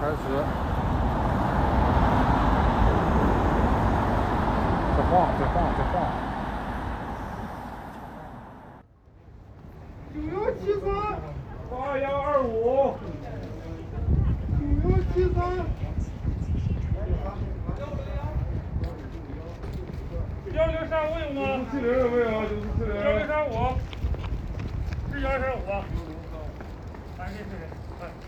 开始，再晃，再晃，再晃。九幺七三八幺二五，九幺七三。幺零三五有吗？九四七零有没有？九四七零。幺零三五，是幺零三五。感谢谢谢。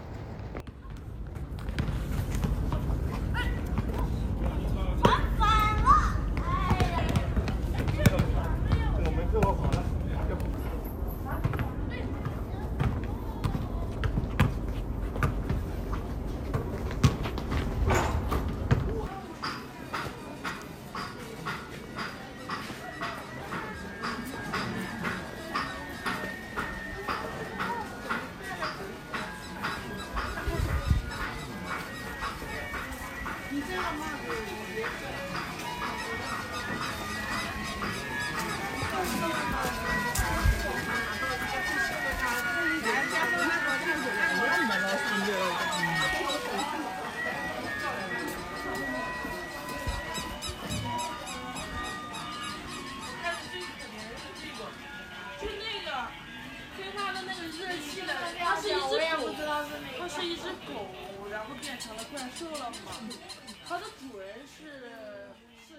那个热气的，它是一只狗，它是一只狗，然后变成了怪兽了嘛。它的主人是是。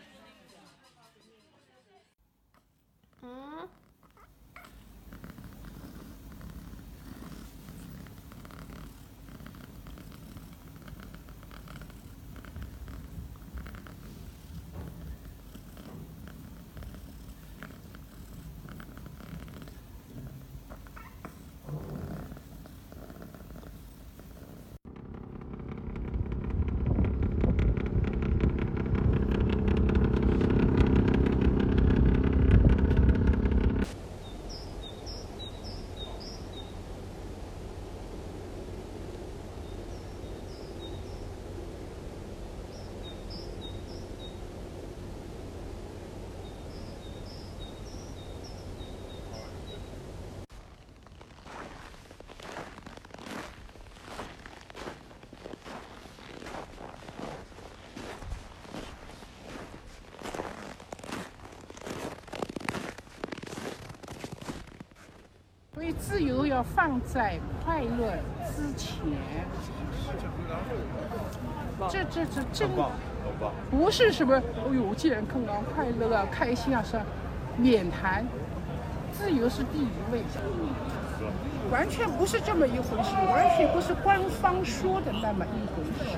嗯。自由要放在快乐之前。这这这这不是什么？哎呦，既然看到快乐啊、开心啊，是免谈。自由是第一位，完全不是这么一回事，完全不是官方说的那么一回事。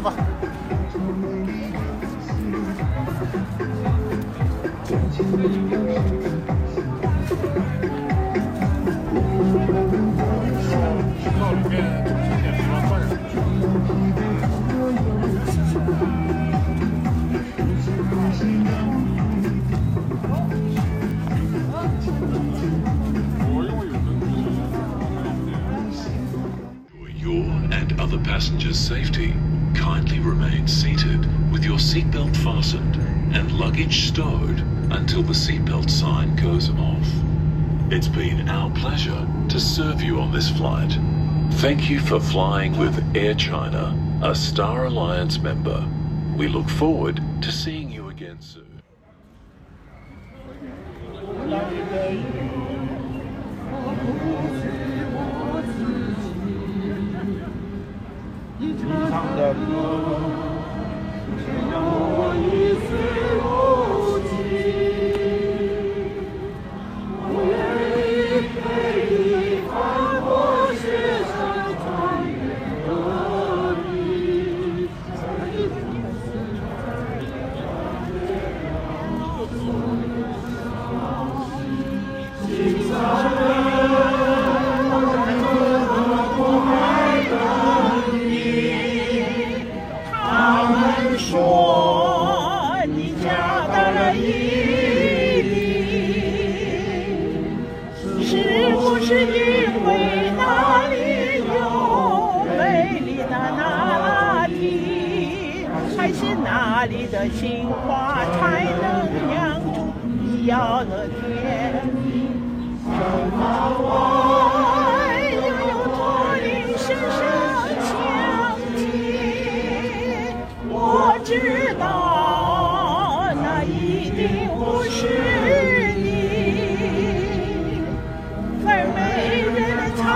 儿子。your and other passengers' safety, kindly remain seated with your seatbelt fastened and luggage stowed until the seatbelt sign goes off. It's been our pleasure to serve you on this flight. Thank you for flying with Air China, a Star Alliance member. We look forward to seeing you again soon. 说你嫁到了伊犁，是不是因为那里有美丽的那拉提，还是那里的杏花才能酿出你要的甜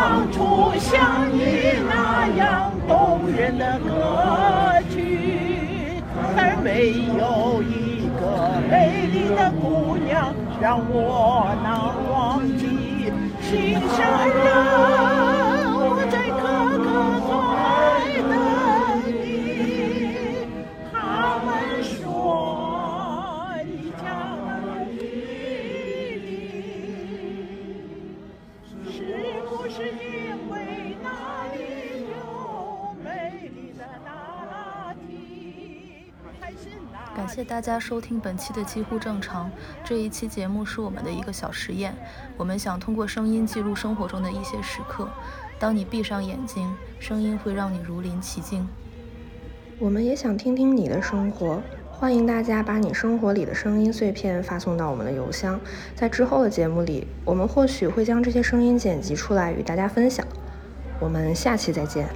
唱出像你那样动人的歌曲，而没有一个美丽的姑娘让我难忘记。心上人，感谢大家收听本期的几乎正常。这一期节目是我们的一个小实验，我们想通过声音记录生活中的一些时刻。当你闭上眼睛，声音会让你如临其境。我们也想听听你的生活，欢迎大家把你生活里的声音碎片发送到我们的邮箱，在之后的节目里，我们或许会将这些声音剪辑出来与大家分享。我们下期再见。